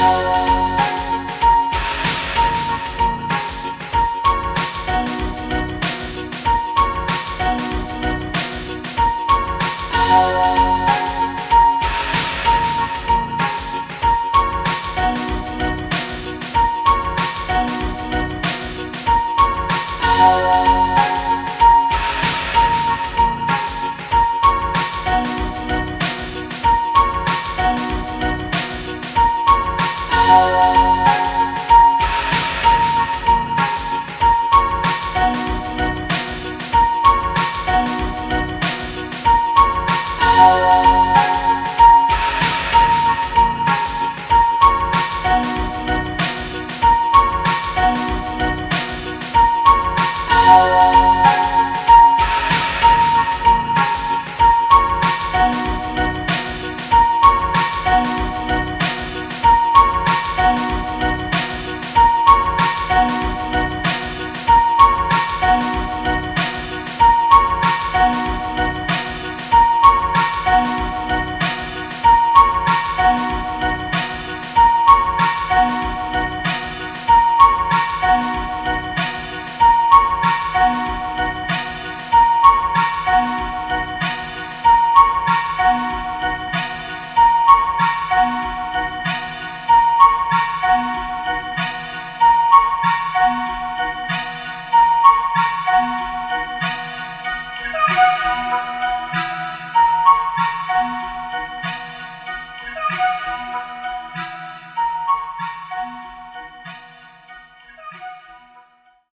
Oh, Oh,